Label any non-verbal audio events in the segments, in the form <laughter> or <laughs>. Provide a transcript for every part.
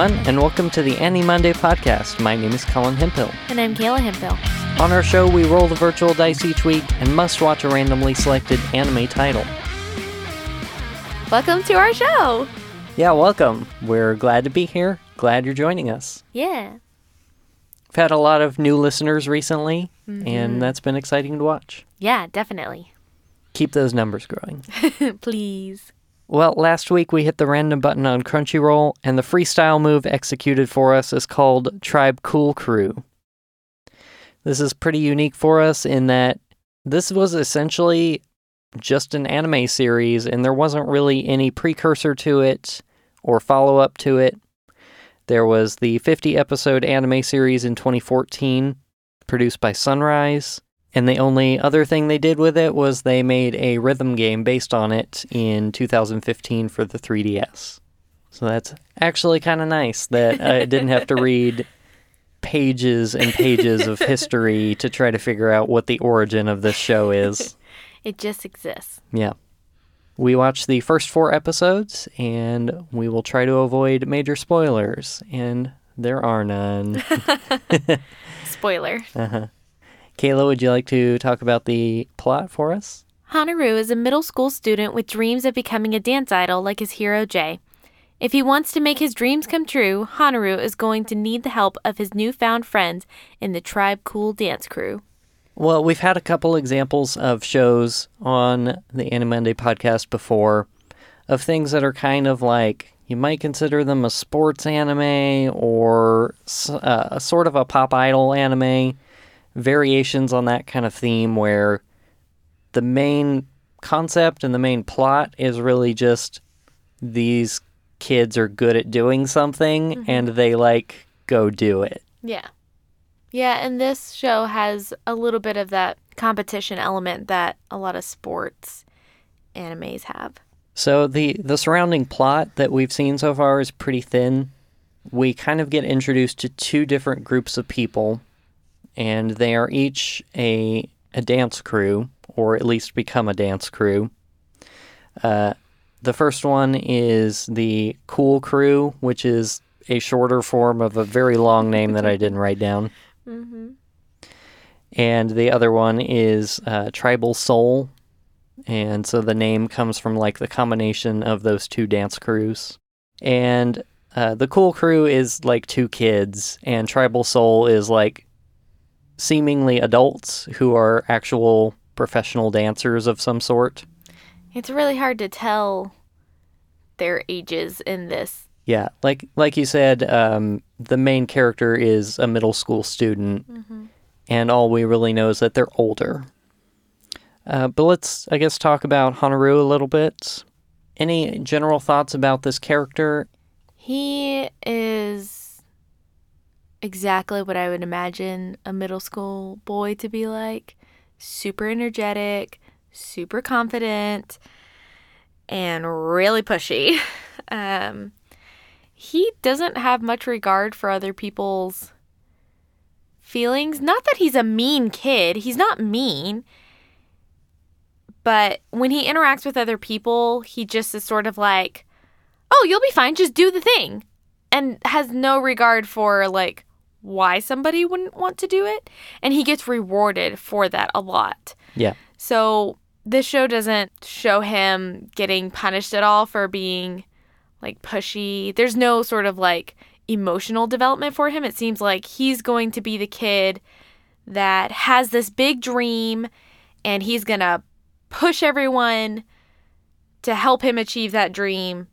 everyone, and welcome to the Anime Monday podcast. My name is Colin Hempill. And I'm Kayla Hempill. On our show, we roll the virtual dice each week and must watch a randomly selected anime title. Welcome to our show. Yeah, welcome. We're glad to be here. Glad you're joining us. Yeah. We've had a lot of new listeners recently, mm-hmm. and that's been exciting to watch. Yeah, definitely. Keep those numbers growing. <laughs> Please. Well, last week we hit the random button on Crunchyroll, and the freestyle move executed for us is called Tribe Cool Crew. This is pretty unique for us in that this was essentially just an anime series, and there wasn't really any precursor to it or follow up to it. There was the 50 episode anime series in 2014, produced by Sunrise. And the only other thing they did with it was they made a rhythm game based on it in 2015 for the 3DS. So that's actually kind of nice that I didn't have to <laughs> read pages and pages of history to try to figure out what the origin of this show is. <laughs> It just exists. Yeah. We watched the first four episodes and we will try to avoid major spoilers, and there are none. <laughs> Spoiler. uh-huh. Kayla, would you like to talk about the plot for us? Haneru is a middle school student with dreams of becoming a dance idol like his hero Jey. If he wants to make his dreams come true, Haneru is going to need the help of his newfound friends in the Tribe Cool dance crew. Well, we've had a couple examples of shows on the Anime Monday podcast before of things that are kind of like you might consider them a sports anime or uh, a sort of a pop idol anime, variations on that kind of theme where the main concept and the main plot is really just these kids are good at doing something mm-hmm. and they like go do it. Yeah. Yeah, and this show has a little bit of that competition element that a lot of sports animes have. So the the surrounding plot that we've seen so far is pretty thin. We kind of get introduced to two different groups of people, and they are each a a dance crew, or at least become a dance crew. Uh, the first one is the Cool Crew, which is a shorter form of a very long name that I didn't write down. Mm-hmm. and the other one is uh, Tribal Soul. And so the name comes from like the combination of those two dance crews. And uh, the Cool Crew is like two kids, and Tribal Soul is like seemingly adults who are actual professional dancers of some sort. It's really hard to tell their ages in this. Yeah, like like you said, um, the main character is a middle school student, and all we really know is that they're older. Uh, but let's, I guess, talk about Haneru a little bit. Any general thoughts about this character? He is exactly what I would imagine a middle school boy to be like super energetic, super confident, and really pushy. <laughs> Um, he doesn't have much regard for other people's feelings. Not that he's a mean kid, he's not mean. But when he interacts with other people, he just is sort of like, oh, you'll be fine, just do the thing. And has no regard for like why somebody wouldn't want to do it. And he gets rewarded for that a lot. Yeah, So this show doesn't show him getting punished at all for being like pushy. There's no sort of like emotional development for him. It seems like he's going to be the kid that has this big dream and he's going to push everyone to help him achieve that dream.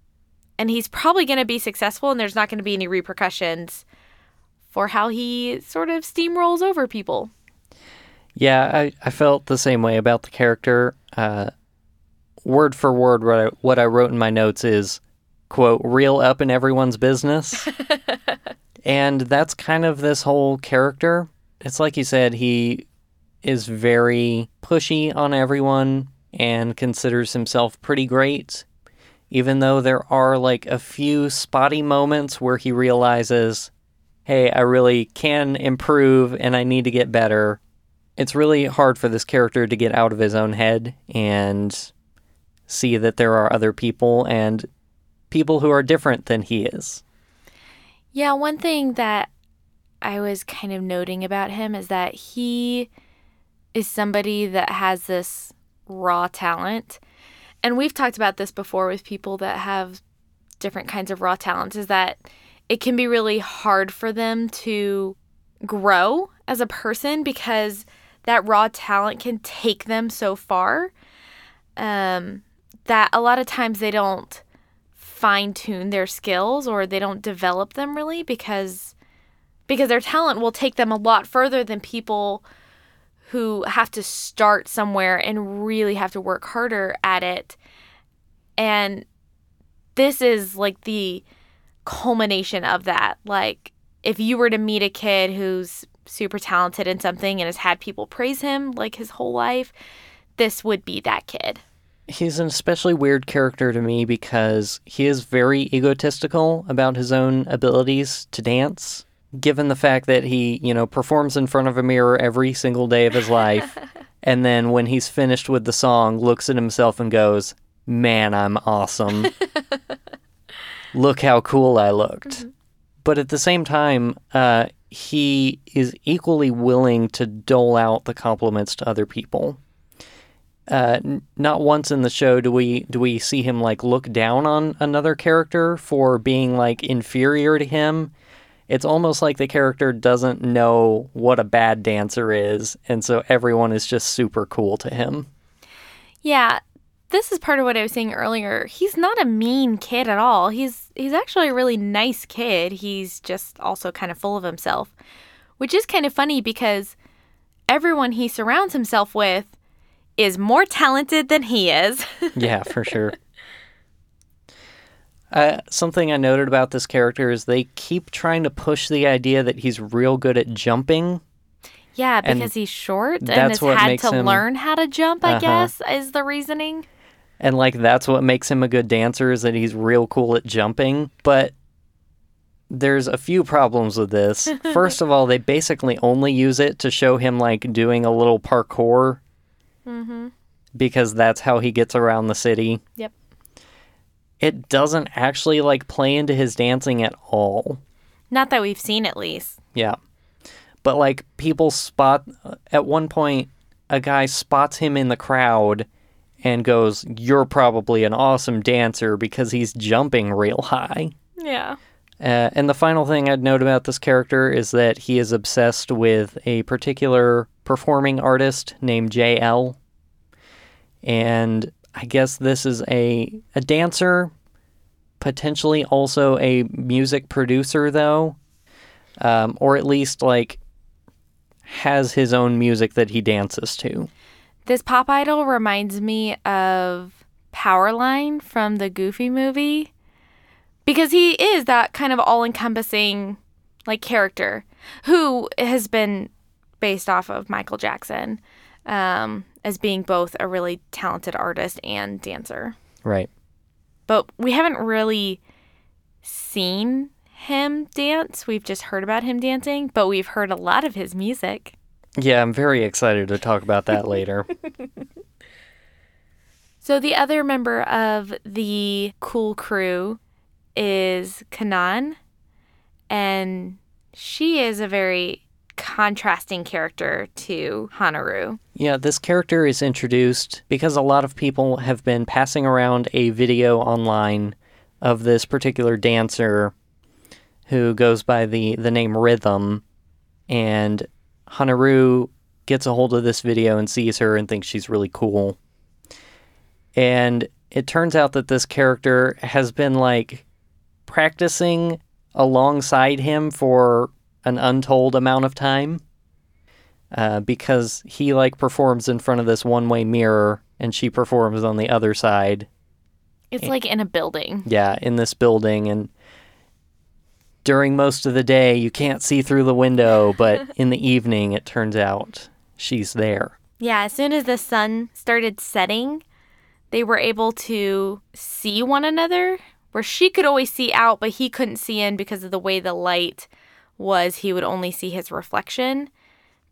And he's probably going to be successful and there's not going to be any repercussions for how he sort of steamrolls over people. yeah, I, I felt the same way about the character. Uh, word for word, what I, what I wrote in my notes is, quote, real up in everyone's business. <laughs> and that's kind of this whole character. It's like you said, he is very pushy on everyone and considers himself pretty great, even though there are like a few spotty moments where he realizes, hey, I really can improve and I need to get better. It's really hard for this character to get out of his own head and see that there are other people and people who are different than he is. Yeah, one thing that I was kind of noting about him is that he is somebody that has this raw talent. And we've talked about this before with people that have different kinds of raw talents is that it can be really hard for them to grow as a person because that raw talent can take them so far um, that a lot of times they don't fine tune their skills or they don't develop them really because because their talent will take them a lot further than people who have to start somewhere and really have to work harder at it. And this is like the culmination of that like if you were to meet a kid who's super talented in something and has had people praise him like his whole life, this would be that kid. He's an especially weird character to me because he is very egotistical about his own abilities to dance. Given the fact that he, you know, performs in front of a mirror every single day of his life, <laughs> and then when he's finished with the song, looks at himself and goes, Man, I'm awesome. <laughs> Look how cool I looked. Mm-hmm. But at the same time, uh, he is equally willing to dole out the compliments to other people. Uh, n- not once in the show do we do we see him like look down on another character for being like inferior to him. It's almost like the character doesn't know what a bad dancer is, and so everyone is just super cool to him. Yeah, this is part of what I was saying earlier. He's not a mean kid at all. He's he's actually a really nice kid. He's just also kind of full of himself, which is kind of funny because everyone he surrounds himself with is more talented than he is. <laughs> yeah, for sure. Uh, something I noted about this character is they keep trying to push the idea that he's real good at jumping. Yeah, because and he's short and has had to him... learn how to jump, I uh-huh. guess, is the reasoning and like that's what makes him a good dancer is that he's real cool at jumping. But there's a few problems with this. <laughs> First of all they basically only use it to show him like doing a little parkour mm-hmm. because that's how he gets around the city. Yep. It doesn't actually like play into his dancing at all. Not that we've seen at least. Yeah. But like people spot at one point a guy spots him in the crowd and goes, You're probably an awesome dancer because he's jumping real high. Yeah. Uh, and the final thing I'd note about this character is that he is obsessed with a particular performing artist named JL. And I guess this is a, a dancer, potentially also a music producer, though. Um, or at least, like, has his own music that he dances to. This pop idol reminds me of Powerline from the Goofy movie because he is that kind of all encompassing like character who has been based off of Michael Jackson um, as being both a really talented artist and dancer. Right. But we haven't really seen him dance. We've just heard about him dancing, but we've heard a lot of his music. Yeah, I'm very excited to talk about that later. <laughs> So the other member of the cool crew is Kanon, and she is a very contrasting character to Haneru. Yeah, this character is introduced because a lot of people have been passing around a video online of this particular dancer who goes by the, the name Rhythm, and Haneru gets a hold of this video and sees her and thinks she's really cool. And it turns out that this character has been like practicing alongside him for an untold amount of time. Uh, because he like performs in front of this one-way mirror and she performs on the other side. It's like in a building. Yeah, in this building and during most of the day you can't see through the window, but <laughs> in the evening it turns out she's there. Yeah, as soon as the sun started setting, they were able to see one another where she could always see out, but he couldn't see in because of the way the light was. He would only see his reflection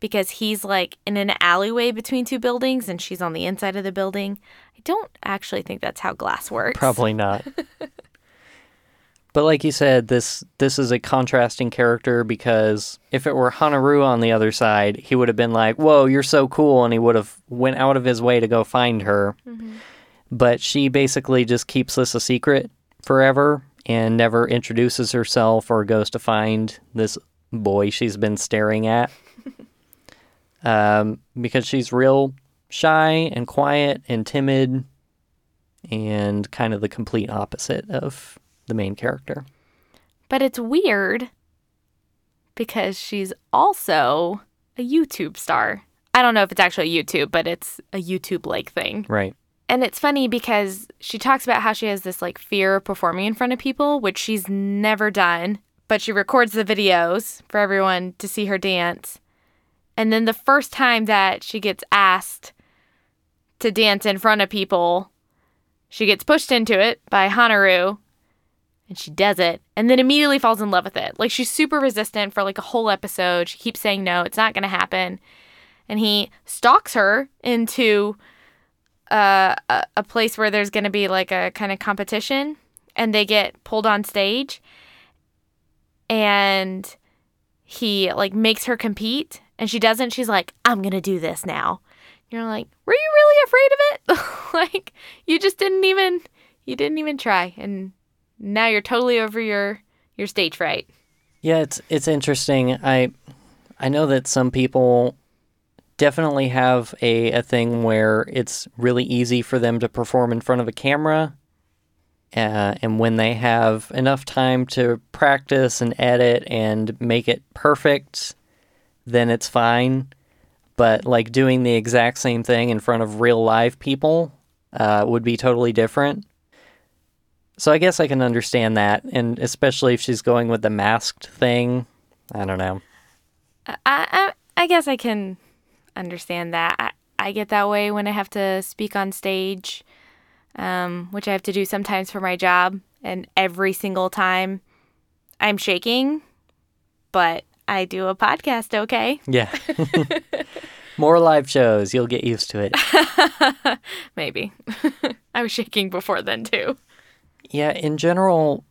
because he's like in an alleyway between two buildings and she's on the inside of the building. I don't actually think that's how glass works. Probably not. <laughs> But like you said, this this is a contrasting character because if it were Haneru on the other side, he would have been like, "Whoa, you're so cool," and he would have went out of his way to go find her. But she basically just keeps this a secret forever and never introduces herself or goes to find this boy she's been staring at. <laughs> um, because she's real shy and quiet and timid and kind of the complete opposite of the main character. But it's weird because she's also a YouTube star. I don't know if it's actually YouTube, but it's a YouTube like thing. Right. And it's funny because she talks about how she has this like fear of performing in front of people, which she's never done, but she records the videos for everyone to see her dance. And then the first time that she gets asked to dance in front of people, she gets pushed into it by Haneru and she does it and then immediately falls in love with it. Like she's super resistant for like a whole episode. She keeps saying no, it's not going to happen. And he stalks her into uh, a, a place where there's going to be like a kind of competition and they get pulled on stage and he like makes her compete and she doesn't she's like i'm gonna do this now you're like were you really afraid of it <laughs> like you just didn't even you didn't even try and now you're totally over your your stage fright Yeah, it's it's interesting. I I know that some people definitely have a, a thing where it's really easy for them to perform in front of a camera. Uh, and when they have enough time to practice and edit and make it perfect, then it's fine. But like doing the exact same thing in front of real live people uh, would be totally different. So I guess I can understand that, and especially if she's going with the masked thing. I don't know. I, I I guess I can understand that. I, I get that way when I have to speak on stage, um, which I have to do sometimes for my job, and every single time I'm shaking, but I do a podcast okay. Yeah. <laughs> More live shows, you'll get used to it. <laughs> Maybe. <laughs> I was shaking before then too. Yeah, in general,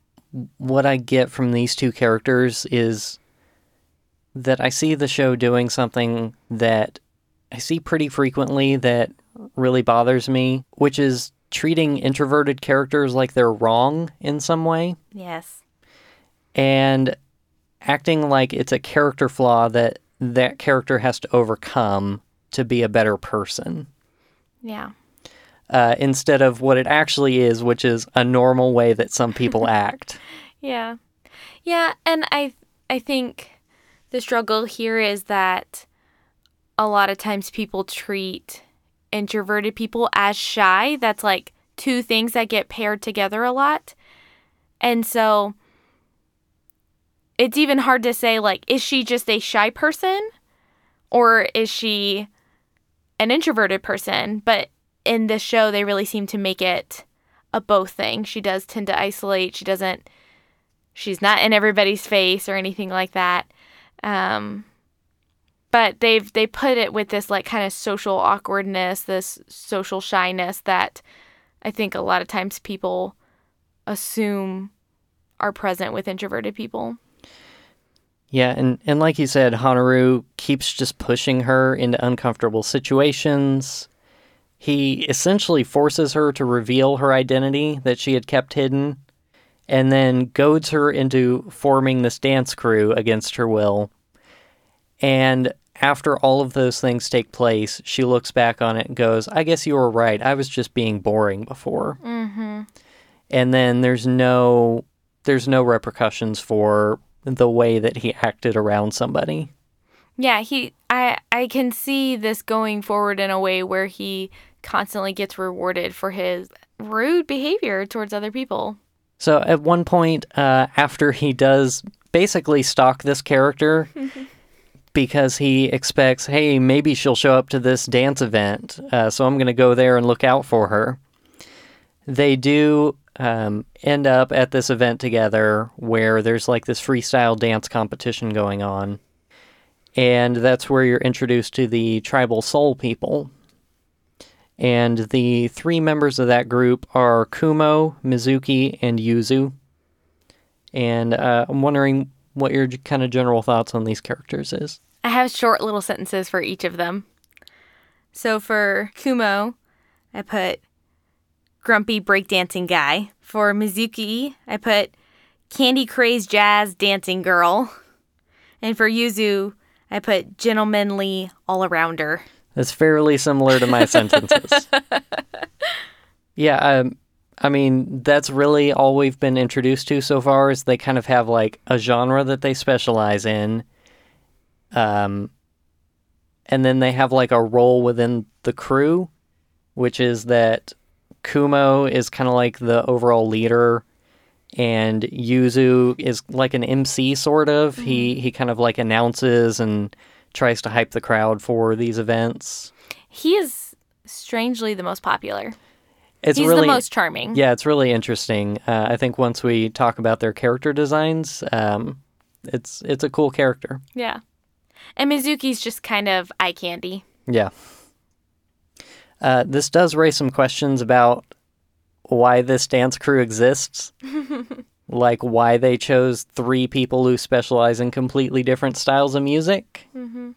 what I get from these two characters is that I see the show doing something that I see pretty frequently that really bothers me, which is treating introverted characters like they're wrong in some way Yes. and acting like it's a character flaw that that character has to overcome to be a better person. Yeah. Uh, instead of what it actually is, which is a normal way that some people <laughs> act. Yeah. Yeah, and I I think the struggle here is that a lot of times people treat introverted people as shy. That's like two things that get paired together a lot. And so it's even hard to say like is she just a shy person or is she an introverted person? But in this show they really seem to make it a both thing. She does tend to isolate. She doesn't she's not in everybody's face or anything like that. Um, but they've they put it with this like kind of social awkwardness, this social shyness that I think a lot of times people assume are present with introverted people. Yeah, and, and like you said, Haneru keeps just pushing her into uncomfortable situations. He essentially forces her to reveal her identity that she had kept hidden, and then goads her into forming this dance crew against her will. And after all of those things take place, she looks back on it and goes, I guess you were right. I was just being boring before. Mm-hmm. And then there's no there's no repercussions for the way that he acted around somebody. Yeah, he I I can see this going forward in a way where he constantly gets rewarded for his rude behavior towards other people. So at one point, uh, after he does basically stalk this character <laughs> because he expects, hey, maybe she'll show up to this dance event, uh, so I'm going to go there and look out for her. They do um, end up at this event together where there's like this freestyle dance competition going on. And that's where you're introduced to the tribal soul people. And the three members of that group are Kumo, Mizuki, and Yuzu. And uh, I'm wondering what your kind of general thoughts on these characters is. I have short little sentences for each of them. So for Kumo, I put grumpy breakdancing guy. For Mizuki, I put candy crazed jazz dancing girl. And for Yuzu, I put gentlemanly all arounder. That's fairly similar to my <laughs> sentences. Yeah, um, I mean, that's really all we've been introduced to so far is they kind of have like a genre that they specialize in. Um, and then they have like a role within the crew, which is that Kumo is kind of like the overall leader and Yuzu is like an MC sort of. He he kind of like announces and tries to hype the crowd for these events. He is strangely the most popular. It's He's really the most charming. Yeah, it's really interesting. Uh, I think once we talk about their character designs, um, it's it's a cool character. Yeah. And Mizuki's just kind of eye candy. Yeah. Uh, this does raise some questions about why this dance crew exists. <laughs> like why they chose three people who specialize in completely different styles of music. Mm-hmm.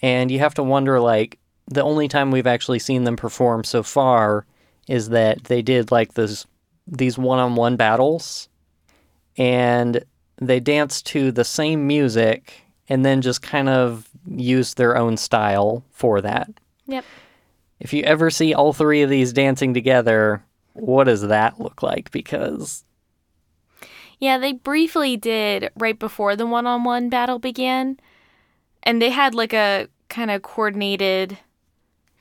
And you have to wonder like the only time we've actually seen them perform so far is that they did like this these one-on-one battles and they danced to the same music and then just kind of used their own style for that. Yep. If you ever see all three of these dancing together, what does that look like? Because Yeah, they briefly did right before the one on one battle began. And they had like a kind of coordinated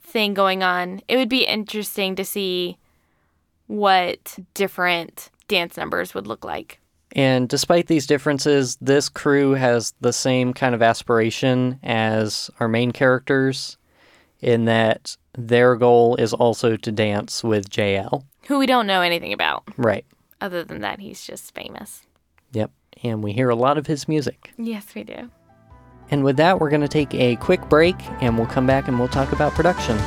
thing going on. It would be interesting to see what different dance numbers would look like. And despite these differences, this crew has the same kind of aspiration as our main characters in that their goal is also to dance with JL. Who we don't know anything about. Right. Other than that, he's just famous. Yep. And we hear a lot of his music. Yes, we do. And with that, we're going to take a quick break and we'll come back and we'll talk about production.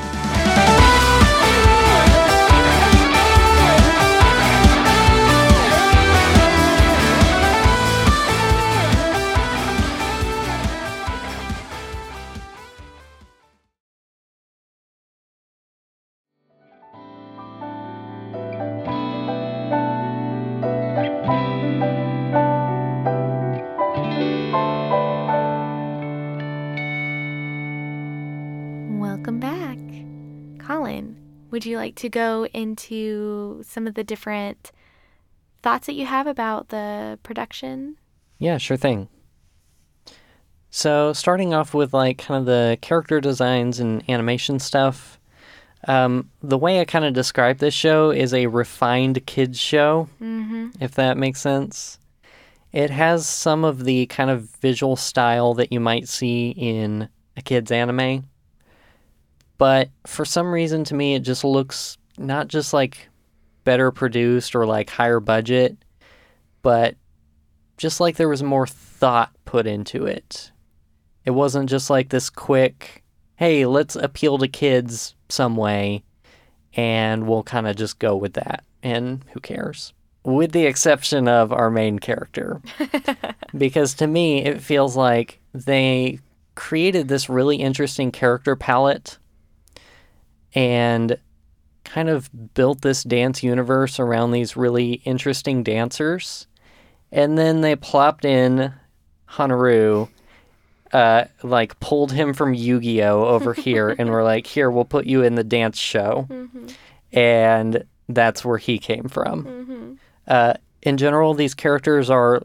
Welcome back. Colin, would you like to go into some of the different thoughts that you have about the production? Yeah, sure thing. So, starting off with like kind of the character designs and animation stuff, um, the way I kind of describe this show is a refined kids show, Mm-hmm. if that makes sense. It has some of the kind of visual style that you might see in a kid's anime, but for some reason to me, it just looks not just like better produced or like higher budget, but just like there was more thought put into it. It wasn't just like this quick, hey, let's appeal to kids some way and we'll kind of just go with that. And who cares? With the exception of our main character. <laughs> because to me, it feels like they created this really interesting character palette and kind of built this dance universe around these really interesting dancers. And then they plopped in Haneru, uh, like pulled him from Yu Gi Oh! over here, and were like, here, we'll put you in the dance show. Mm-hmm. And that's where he came from. Mm-hmm. Uh, in general, these characters are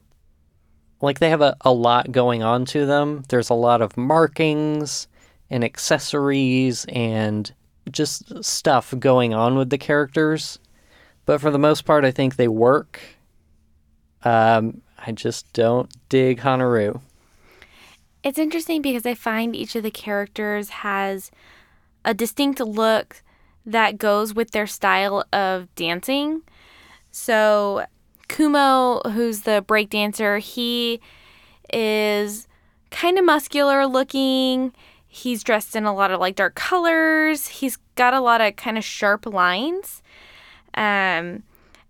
like they have a, a lot going on to them. There's a lot of markings and accessories and just stuff going on with the characters. But for the most part, I think they work. Um, I just don't dig Haneru. It's interesting because I find each of the characters has a distinct look that goes with their style of dancing. So, Kumo, who's the breakdancer, he is kind of muscular looking. He's dressed in a lot of like dark colors. He's got a lot of kind of sharp lines. Um,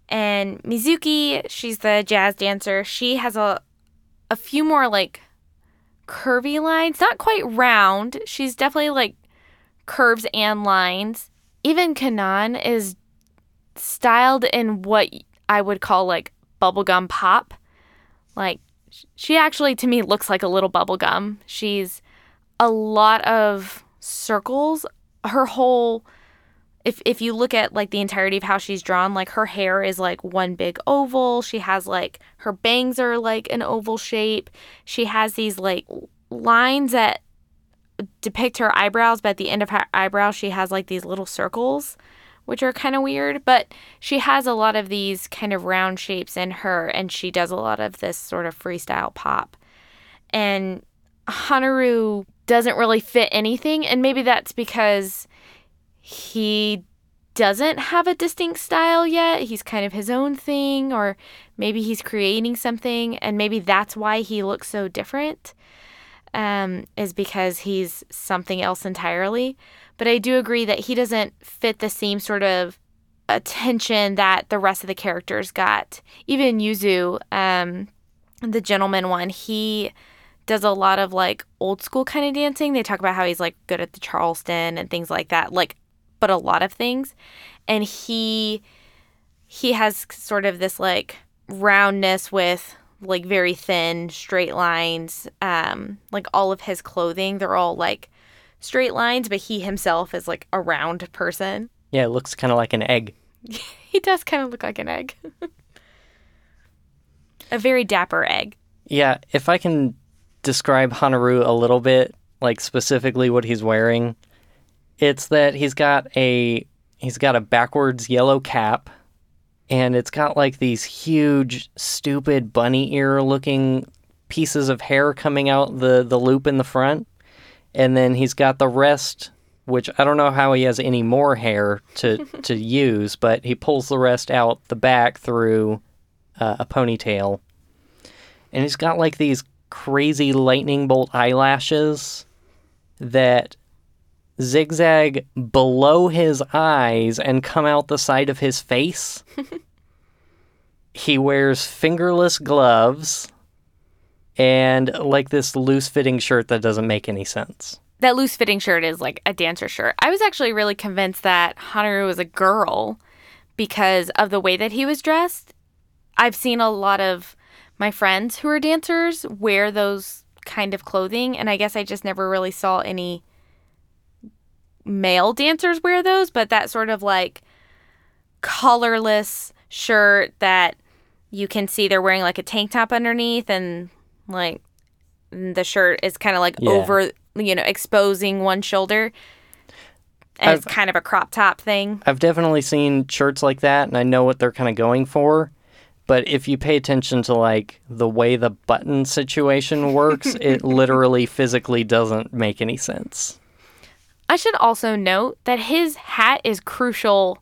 And Mizuki, she's the jazz dancer. She has a a few more like curvy lines, not quite round. She's definitely like curves and lines. Even Kanon is styled in what I would call like bubblegum pop. Like she actually to me looks like a little bubblegum. She's a lot of circles. Her whole if if you look at like the entirety of how she's drawn, like her hair is like one big oval. She has like her bangs are like an oval shape. She has these like lines that depict her eyebrows, but at the end of her eyebrows she has like these little circles, which are kind of weird, but she has a lot of these kind of round shapes in her and she does a lot of this sort of freestyle pop. And Haneru doesn't really fit anything and maybe that's because he doesn't have a distinct style yet. He's kind of his own thing, or maybe he's creating something, and maybe that's why he looks so different, um, is because he's something else entirely. But I do agree that he doesn't fit the same sort of attention that the rest of the characters got. Even Yuzu, um, the gentleman one, he does a lot of like old school kind of dancing. They talk about how he's like good at the Charleston and things like that. Like but a lot of things. And he he has sort of this like roundness with like very thin straight lines um like all of his clothing they're all like straight lines but he himself is like a round person Yeah, it looks kind of like an egg. <laughs> he does kind of look like an egg <laughs> a very dapper egg Yeah, if I can describe Haneru a little bit, like specifically what he's wearing, it's that he's got a he's got a backwards yellow cap and it's got like these huge stupid bunny ear looking pieces of hair coming out the the loop in the front. And then he's got the rest which I don't know how he has any more hair to <laughs> to use but he pulls the rest out the back through uh, a ponytail. And he's got like these crazy lightning bolt eyelashes that zigzag below his eyes and come out the side of his face. <laughs> he wears fingerless gloves and like this loose fitting shirt that doesn't make any sense. that loose fitting shirt is like a dancer shirt i was actually really convinced that haneru was a girl because of the way that he was dressed i've seen a lot of my friends who are dancers wear those kind of clothing and i guess i just never really saw any male dancers wear those but that sort of like colorless shirt that you can see they're wearing like a tank top underneath and like the shirt is kind of like Yeah. over you know exposing one shoulder and it's kind of a crop top thing I've definitely seen shirts like that and I know what they're kind of going for. But if you pay attention to like the way the button situation works, <laughs> it literally physically doesn't make any sense. i should also note that his hat is crucial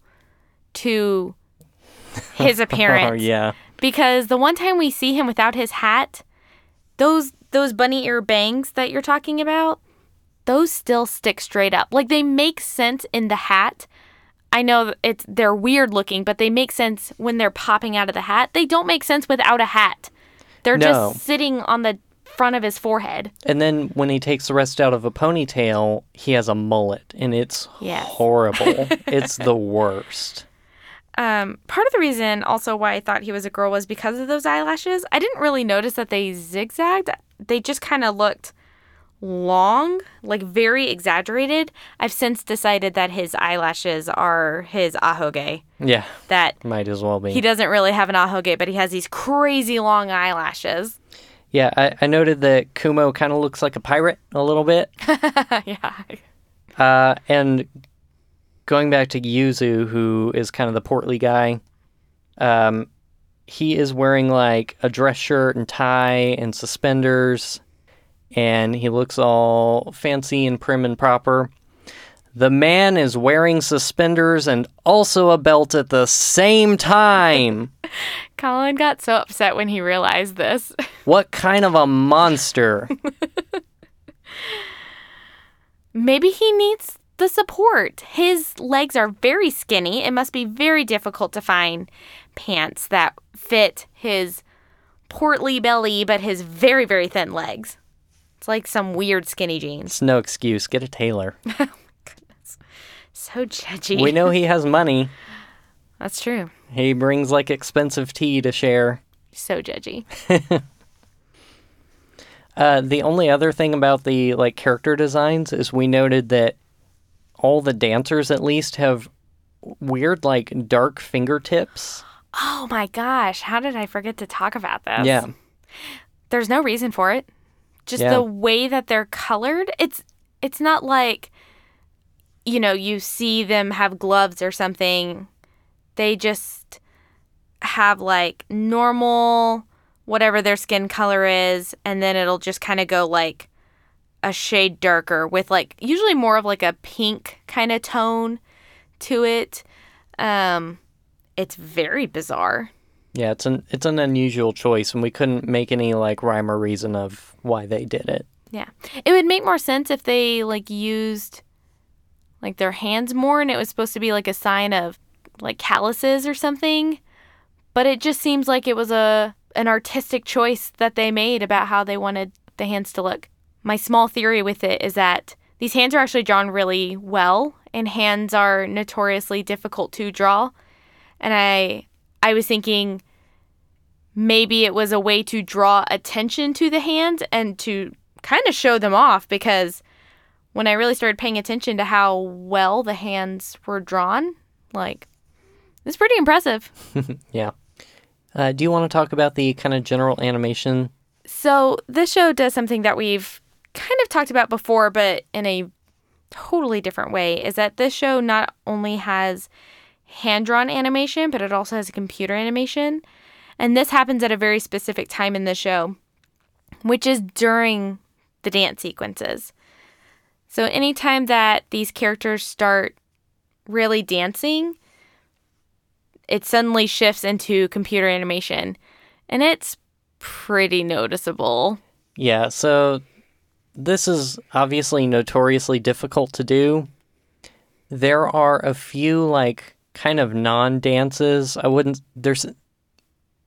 to his <laughs> appearance Oh yeah. because the one time we see him without his hat those those bunny ear bangs that you're talking about those still stick straight up like they make sense in the hat i know it's they're weird looking but they make sense when they're popping out of the hat they don't make sense without a hat they're No. just sitting on the front of his forehead And then when he takes the rest out of a ponytail, he has a mullet, and it's Yes. horrible. <laughs> it's the worst. Um, part of the reason also why I thought he was a girl was because of those eyelashes. I didn't really notice that they zigzagged. They just kind of looked long, like very exaggerated. I've since decided that his eyelashes are his ahoge. Yeah, That might as well be. he doesn't really have an ahoge, but he has these crazy long eyelashes. yeah, I, I noted that Kumo kind of looks like a pirate a little bit. <laughs> yeah. Uh, and going back to Yuzu, who is kind of the portly guy, um, he is wearing like a dress shirt and tie and suspenders, and he looks all fancy and prim and proper. The man is wearing suspenders and also a belt at the same time. <laughs> Colin got so upset when he realized this. <laughs> What kind of a monster? Maybe he needs the support. His legs are very skinny. It must be very difficult to find pants that fit his portly belly but his very very thin legs. It's like some weird skinny jeans. It's no excuse. Get a tailor. <laughs> So judgy. we know he has money. <laughs> That's true. He brings like expensive tea to share. So judgy. <laughs> Uh, the only other thing about the like character designs is we noted that all the dancers at least have weird like dark fingertips. Oh my gosh, how did I forget to talk about this? Yeah. There's no reason for it. Just Yeah. the way that they're colored. It's it's not like you know, you see them have gloves or something. They just have like normal whatever their skin color is and then it'll just kind of go like a shade darker with like usually more of like a pink kind of tone to it. Um it's very bizarre. Yeah, it's an it's an unusual choice and we couldn't make any like rhyme or reason of why they did it. Yeah. It would make more sense if they like used like their hands more and it was supposed to be like a sign of like calluses or something. But it just seems like it was a an artistic choice that they made about how they wanted the hands to look. My small theory with it is that these hands are actually drawn really well and hands are notoriously difficult to draw. And I I was thinking maybe it was a way to draw attention to the hands and to kind of show them off because when I really started paying attention to how well the hands were drawn, like it's pretty impressive. <laughs> Yeah. Uh, do you want to talk about the kind of general animation? So this show does something that we've kind of talked about before, but in a totally different way. Is that this show not only has hand drawn animation, but it also has a computer animation, and this happens at a very specific time in the show, which is during the dance sequences. So anytime that these characters start really dancing, it suddenly shifts into computer animation, and it's pretty noticeable. Yeah, so this is obviously notoriously difficult to do. There are a few like kind of non-dances. I wouldn't there's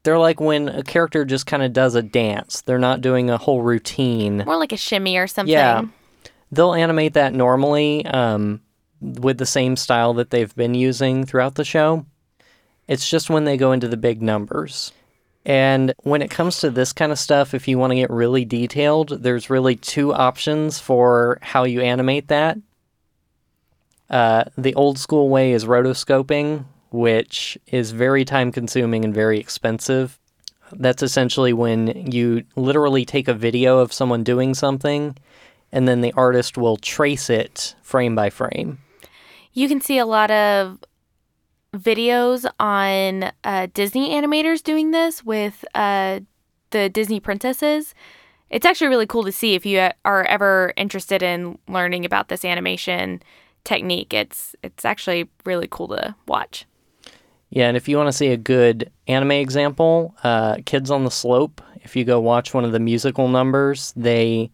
they're like when a character just kind of does a dance. They're not doing a whole routine. More like a shimmy or something. Yeah. They'll animate that normally um, with the same style that they've been using throughout the show. It's just when they go into the big numbers. And when it comes to this kind of stuff, if you want to get really detailed, there's really two options for how you animate that. Uh, the old school way is rotoscoping, which is very time consuming and very expensive. That's essentially when you literally take a video of someone doing something and then the artist will trace it frame by frame. You can see a lot of videos on uh, Disney animators doing this with uh, the Disney princesses. It's actually really cool to see if you are ever interested in learning about this animation technique. It's it's actually really cool to watch. Yeah, and if you want to see a good anime example, uh, Kids on the Slope, if you go watch one of the musical numbers, they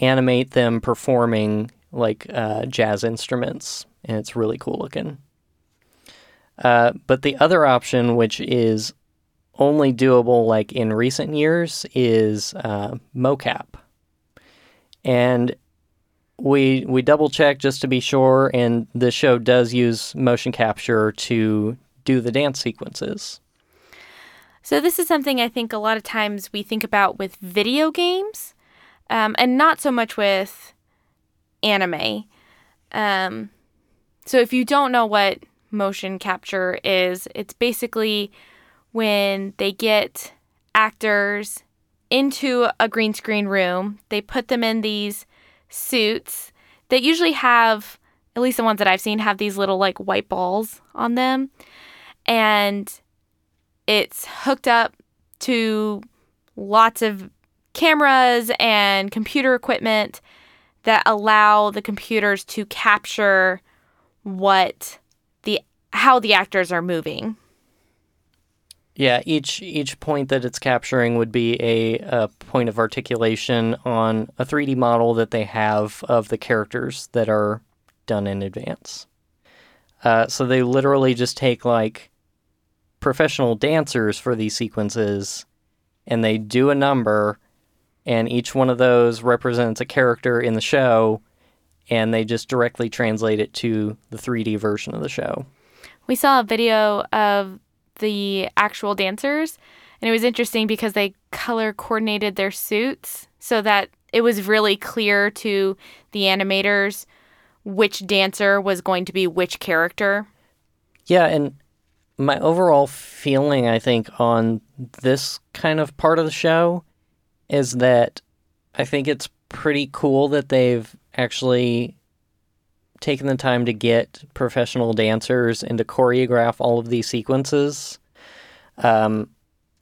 animate them performing like uh, jazz instruments, and it's really cool looking. Uh, but the other option, which is only doable like in recent years, is uh, mocap. And we we double check just to be sure, and the show does use motion capture to do the dance sequences. So this is something I think a lot of times we think about with video games, um, and not so much with anime. Um, so if you don't know what motion capture is, it's basically when they get actors into a green screen room, they put them in these suits that usually have, at least the ones that I've seen, have these little like white balls on them. And it's hooked up to lots of cameras and computer equipment that allow the computers to capture what the how the actors are moving. Yeah, each each point that it's capturing would be a, a point of articulation on a 3D model that they have of the characters that are done in advance. Uh, so they literally just take like professional dancers for these sequences and they do a number and each one of those represents a character in the show and they just directly translate it to the 3D version of the show. We saw a video of the actual dancers, and it was interesting because they color coordinated their suits so that it was really clear to the animators which dancer was going to be which character. Yeah, and my overall feeling, I think, on this kind of part of the show is that I think it's pretty cool that they've actually taken the time to get professional dancers and to choreograph all of these sequences. Um,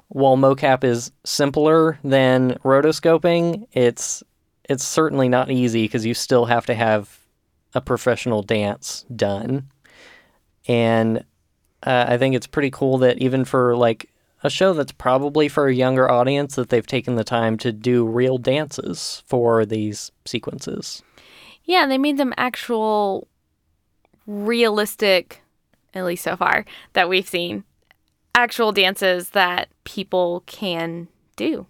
while mocap is simpler than rotoscoping, it's it's certainly not easy because you still have to have a professional dance done. And uh, I think it's pretty cool that even for like a show that's probably for a younger audience, that they've taken the time to do real dances for these sequences. Yeah, they made them actual realistic, at least so far, that we've seen. Actual dances that people can do.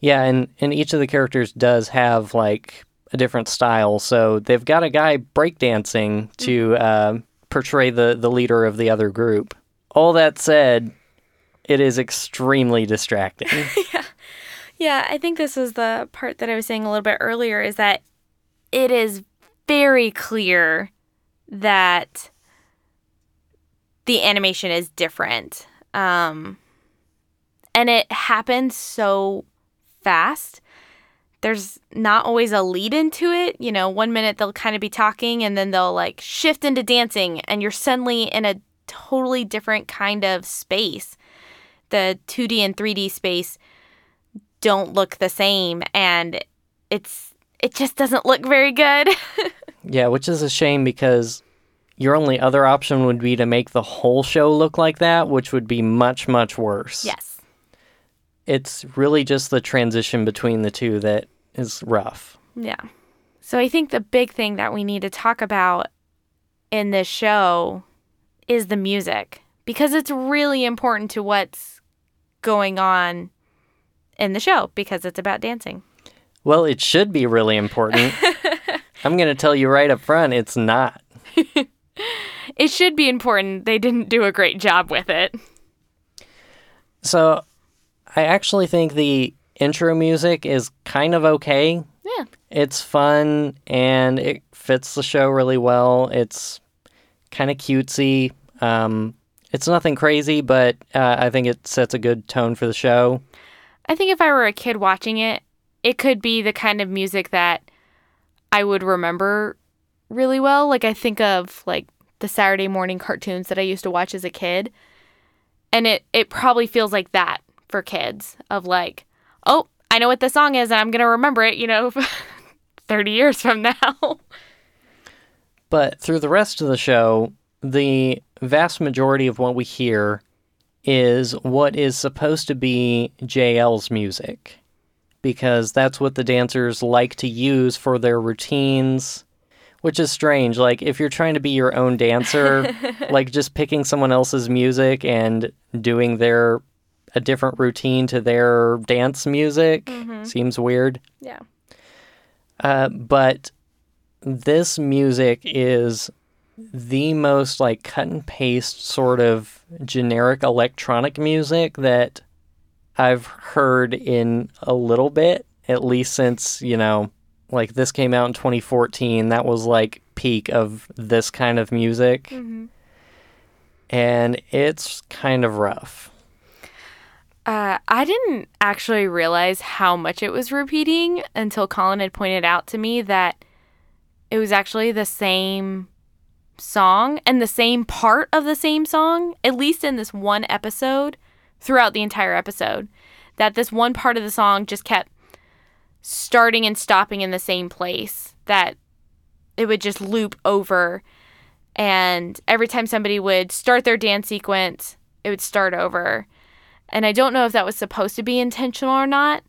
Yeah, and, and each of the characters does have like a different style. So they've got a guy breakdancing to uh, portray the, the leader of the other group. All that said, it is extremely distracting. <laughs> yeah. Yeah, I think this is the part that I was saying a little bit earlier is that it is very clear that the animation is different. Um, and it happens so fast. There's not always a lead into it. You know, one minute they'll kind of be talking and then they'll like shift into dancing, and you're suddenly in a totally different kind of space. The 2D and 3D space don't look the same, and it's it just doesn't look very good. <laughs> yeah, which is a shame because your only other option would be to make the whole show look like that, which would be much, much worse. yes. It's really just the transition between the two that is rough. Yeah. So I think the big thing that we need to talk about in this show is the music because it's really important to what's going on in the show because it's about dancing. Well, it should be really important. <laughs> I'm going to tell you right up front, it's not. <laughs> It should be important. They didn't do a great job with it. So, I actually think the intro music is kind of okay. Yeah. It's fun and it fits the show really well. It's kind of cutesy. Um, it's nothing crazy, but uh, I think it sets a good tone for the show. I think if I were a kid watching it, it could be the kind of music that I would remember really well. Like I think of like the Saturday morning cartoons that I used to watch as a kid. And it it probably feels like that for kids of like, "Oh, I know what the song is and I'm going to remember it, you know, <laughs> 30 years from now." But through the rest of the show, the vast majority of what we hear is what is supposed to be JL's music. Because that's what the dancers like to use for their routines, which is strange. Like, if you're trying to be your own dancer, <laughs> like just picking someone else's music and doing their a different routine to their dance music seems weird. yeah. Uh, but this music is the most like cut and paste sort of generic electronic music that I've heard in a little bit, at least since, you know, like this came out in 2014. That was like peak of this kind of music. Mm-hmm. And it's kind of rough. Uh, I didn't actually realize how much it was repeating until Colin had pointed out to me that it was actually the same song and the same part of the same song, at least in this one episode, throughout the entire episode. That this one part of the song just kept starting and stopping in the same place, that it would just loop over. And every time somebody would start their dance sequence, it would start over. And I don't know if that was supposed to be intentional or not,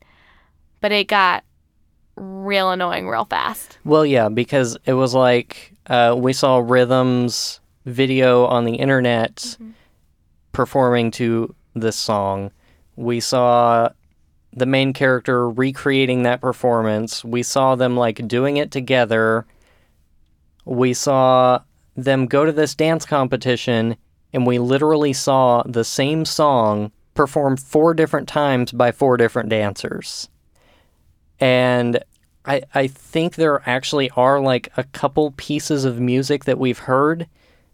but it got real annoying real fast. Well, yeah, because it was like uh, we saw Rhythm's video on the internet performing to this song. We saw the main character recreating that performance. We saw them like doing it together. We saw them go to this dance competition, and we literally saw the same song performed four different times by four different dancers. And I, I think there actually are like a couple pieces of music that we've heard,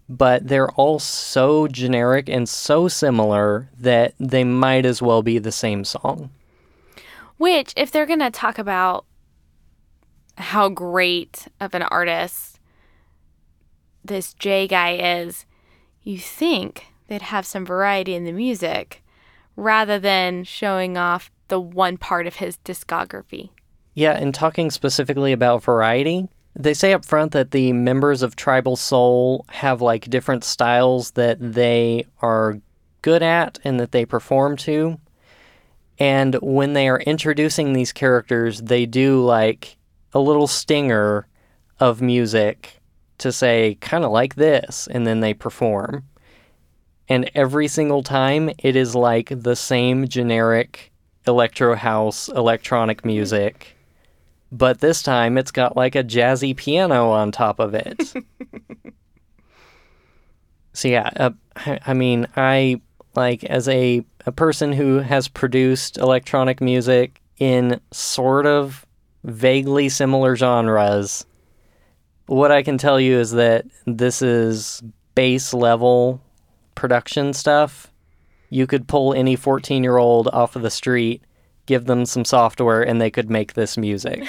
but they're all so generic and so similar that they might as well be the same song. Which, if they're going to talk about how great of an artist this Jey guy is, you think they'd have some variety in the music rather than showing off the one part of his discography. Yeah, and talking specifically about variety, they say up front that the members of Tribe Cool have like different styles that they are good at and that they perform to. And when they are introducing these characters, they do like a little stinger of music to say, kind of like this, and then they perform. And every single time, it is like the same generic electro house electronic music. But this time, it's got like a jazzy piano on top of it. <laughs> so, yeah, uh, I I mean, I like as a, a person who has produced electronic music in sort of vaguely similar genres, what I can tell you is that this is base level production stuff. You could pull any 14 year old off of the street, give them some software, and they could make this music.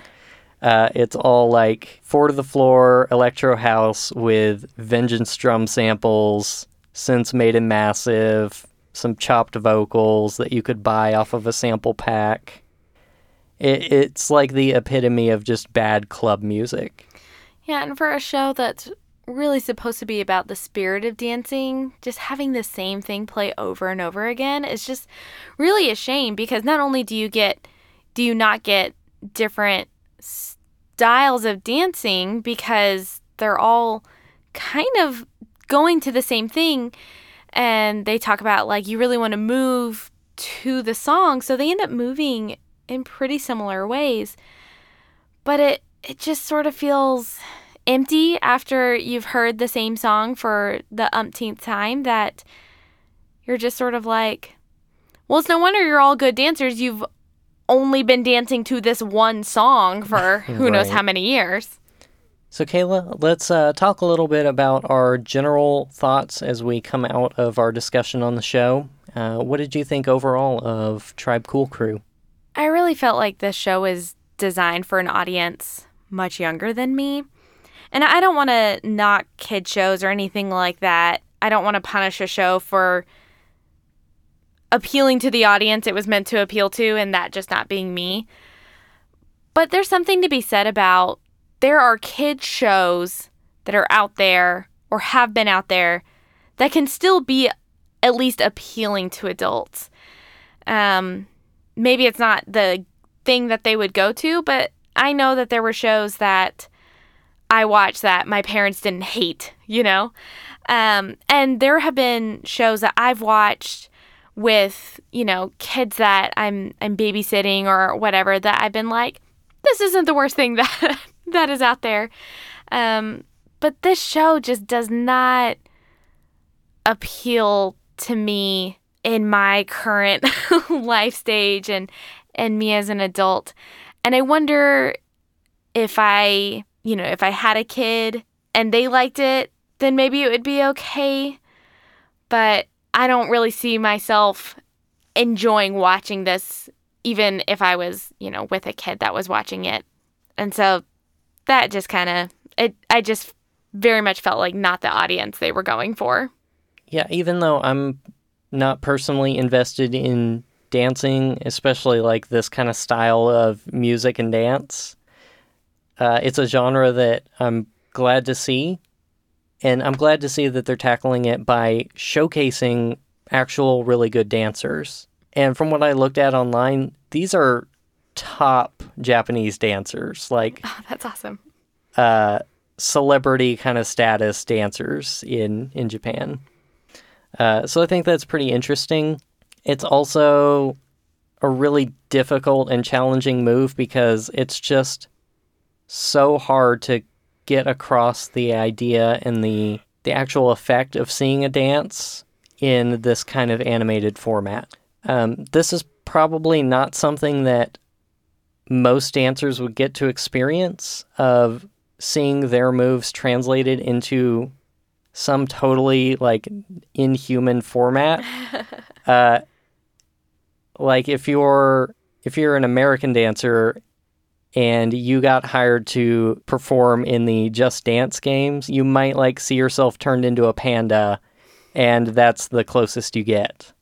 <laughs> uh, it's all like four to the floor electro house with vengeance drum samples, synths made in massive, some chopped vocals that you could buy off of a sample pack. It, it's like the epitome of just bad club music. Yeah, and for a show that's really supposed to be about the spirit of dancing, just having the same thing play over and over again is just really a shame because not only do you get do you not get different styles of dancing because they're all kind of going to the same thing and they talk about like you really want to move to the song so they end up moving in pretty similar ways. But it it just sort of feels empty after you've heard the same song for the umpteenth time that you're just sort of like, well, it's no wonder you're all good dancers. You've only been dancing to this one song for <laughs> who knows how many years. So, Kayla, let's uh, talk a little bit about our general thoughts as we come out of our discussion on the show. Uh, what did you think overall of Tribe Cool Crew? I really felt like this show is designed for an audience much younger than me. And I don't want to knock kid shows or anything like that. I don't want to punish a show for appealing to the audience it was meant to appeal to and that just not being me. But there's something to be said about there are kid shows that are out there or have been out there that can still be at least appealing to adults. Um, maybe it's not the thing that they would go to, but I know that there were shows that I watched that my parents didn't hate, you know? Um, and there have been shows that I've watched with, you know, kids that I'm I'm babysitting or whatever that I've been like, this isn't the worst thing <laughs> that that is out there. Um, but this show just does not appeal to me in my current <laughs> life stage and and me as an adult. And I wonder if I, you know, if I had a kid and they liked it, then maybe it would be okay. But I don't really see myself enjoying watching this even if I was, you know, with a kid that was watching it. And so that just kind of it I just very much felt like not the audience they were going for. Yeah, even though I'm not personally invested in dancing, especially like this kind of style of music and dance, uh, it's a genre that I'm glad to see. And I'm glad to see that they're tackling it by showcasing actual really good dancers. And from what I looked at online, these are top Japanese dancers, like Oh, <laughs> that's awesome. uh, celebrity kind of status dancers in in Japan. Uh, so I think that's pretty interesting. It's also a really difficult and challenging move because it's just so hard to get across the idea and the the actual effect of seeing a dance in this kind of animated format. Um, this is probably not something that most dancers would get to experience of seeing their moves translated into some totally like inhuman format. <laughs> uh, like if you're if you're an American dancer and you got hired to perform in the Just Dance games, you might like see yourself turned into a panda, and that's the closest you get.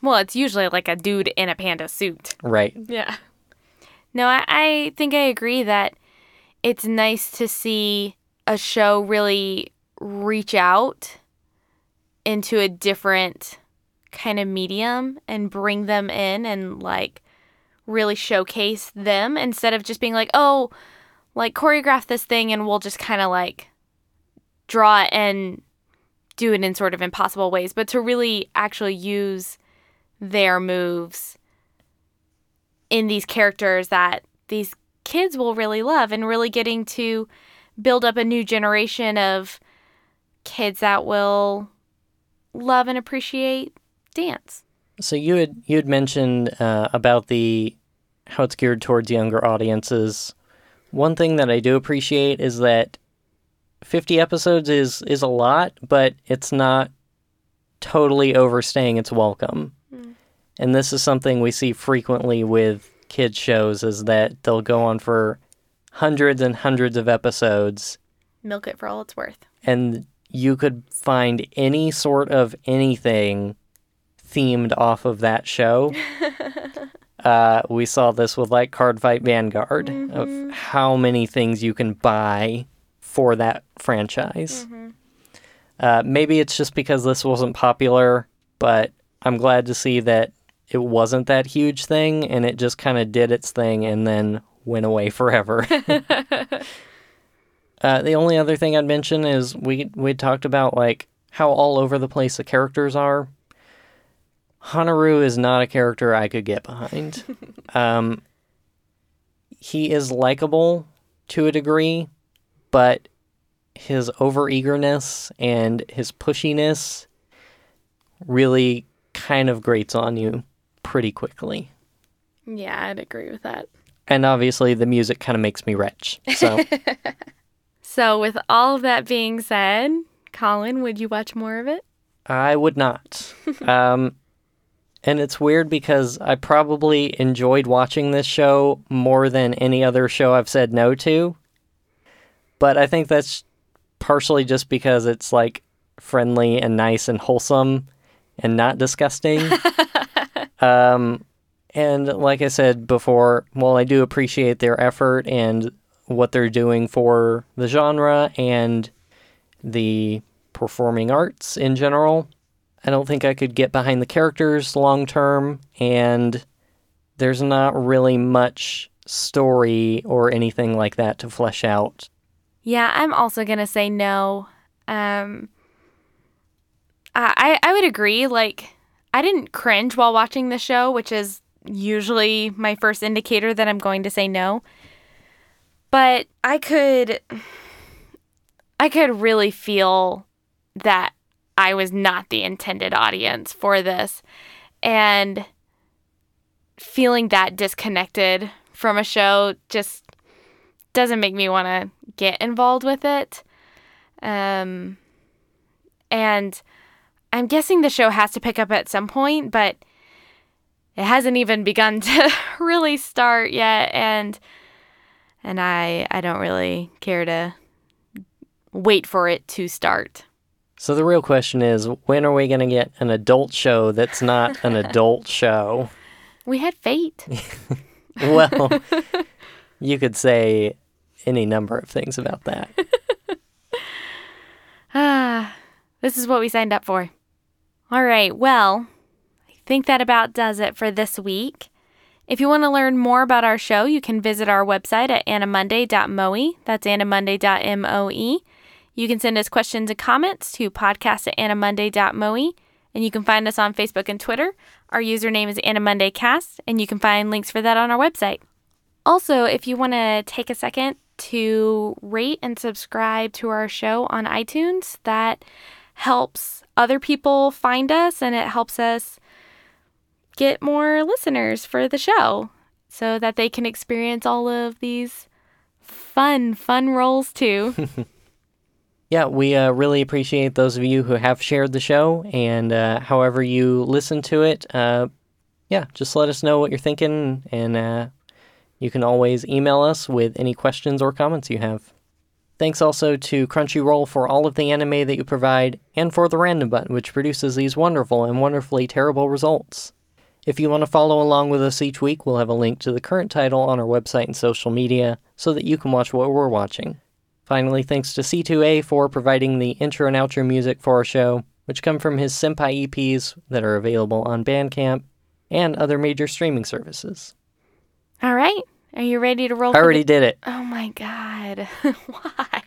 Well, it's usually like a dude in a panda suit. Right. Yeah. No, I, I think I agree that it's nice to see a show really reach out into a different kind of medium and bring them in and like really showcase them instead of just being like, oh, like choreograph this thing and we'll just kind of like draw it and do it in sort of impossible ways, but to really actually use their moves in these characters that these kids will really love and really getting to build up a new generation of kids that will love and appreciate dance. So you had you had mentioned uh, about the how it's geared towards younger audiences. One thing that I do appreciate is that 50 episodes is is a lot, but it's not totally overstaying its welcome. And this is something we see frequently with kids shows is that they'll go on for hundreds and hundreds of episodes Milk it for all it's worth. and you could find any sort of anything themed off of that show. <laughs> uh, we saw this with like Cardfight Vanguard of how many things you can buy for that franchise. Uh, maybe it's just because this wasn't popular, but I'm glad to see that it wasn't that huge thing and it just kind of did its thing and then went away forever. <laughs> Uh, the only other thing I'd mention is we we talked about like how all over the place the characters are. Haneru is not a character I could get behind. <laughs> um, he is likable to a degree, but his overeagerness and his pushiness really kind of grates on you pretty quickly. Yeah, I'd agree with that. And obviously, the music kind of makes me retch. So. <laughs> So, with all of that being said, Colin, would you watch more of it? I would not. <laughs> um, and it's weird because I probably enjoyed watching this show more than any other show I've said no to. But I think that's partially just because it's like friendly and nice and wholesome and not disgusting. <laughs> um, and like I said before, while I do appreciate their effort and what they're doing for the genre and the performing arts in general. I don't think I could get behind the characters long term, and there's not really much story or anything like that to flesh out. Yeah, I'm also gonna say no. Um, I I would agree. Like, I didn't cringe while watching the show, which is usually my first indicator that I'm going to say no. But I could, I could really feel that I was not the intended audience for this, and feeling that disconnected from a show just doesn't make me want to get involved with it. Um, and I'm guessing the show has to pick up at some point, but it hasn't even begun to <laughs> really start yet, and and I I don't really care to wait for it to start. So the real question is when are we going to get an adult show that's not an <laughs> adult show? We had Fate. <laughs> Well, <laughs> you could say any number of things about that. Ah, this is what we signed up for. All right, well, I think that about does it for this week. If you want to learn more about our show, you can visit our website at animonday.moe. That's animonday.moe. You can send us questions and comments to podcast at animonday.moe. And you can find us on Facebook and Twitter. Our username is AniMondayCast, and you can find links for that on our website. Also, if you want to take a second to rate and subscribe to our show on iTunes, that helps other people find us and it helps us get more listeners for the show so that they can experience all of these fun, fun roles too. <laughs> Yeah, we uh, really appreciate those of you who have shared the show, and uh, however you listen to it, uh, yeah, just let us know what you're thinking, and uh, you can always email us with any questions or comments you have. Thanks also to Crunchyroll for all of the anime that you provide, and for the random button, which produces these wonderful and wonderfully terrible results. If you want to follow along with us each week, we'll have a link to the current title on our website and social media so that you can watch what we're watching. Finally, thanks to Sithu Aye for providing the intro and outro music for our show, which come from his Senpai EPs that are available on Bandcamp and other major streaming services. all right. Are you ready to roll? I for the- already did it. Oh my god. <laughs> Why?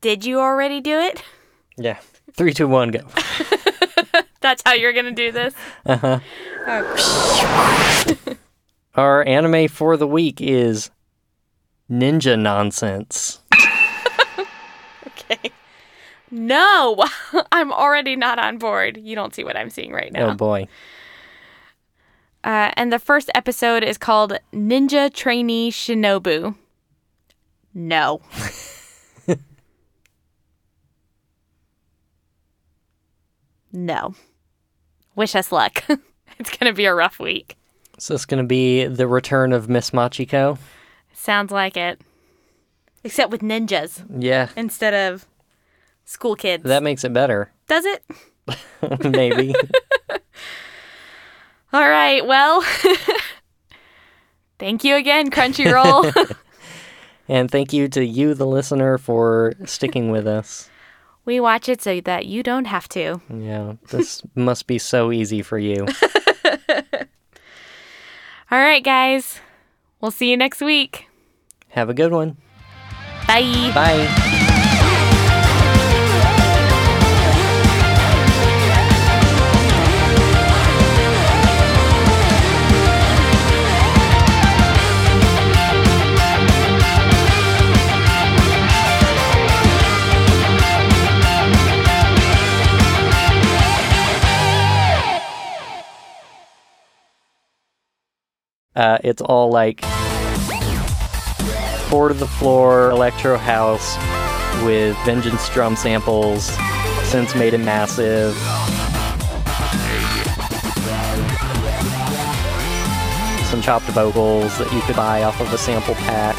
Did you already do it? Yeah. Three, two, one, go. <laughs> That's how you're going to do this? Uh-huh. Okay. <laughs> Our anime for the week is Ninja Nonsense. No, <laughs> I'm already not on board. You don't see what I'm seeing right now. Oh boy. Uh, and the first episode is called Ninja Trainee Shinobu. No. <laughs> no. Wish us luck. <laughs> it's going to be a rough week. Is this going to be the return of Miss Machiko? Sounds like it. Except with ninjas Yeah, instead of school kids. that makes it better. Does it? <laughs> Maybe. <laughs> All right. Well, <laughs> thank you again, Crunchyroll. and thank you to you, the listener, for sticking with us. we watch it so that you don't have to. Yeah, this must be so easy for you. All right, guys. We'll see you next week. Have a good one. Bye. Bye. Uh, it's all like four to the floor electro house with vengeance drum samples, synths made it massive. Some chopped vocals that you could buy off of a sample pack.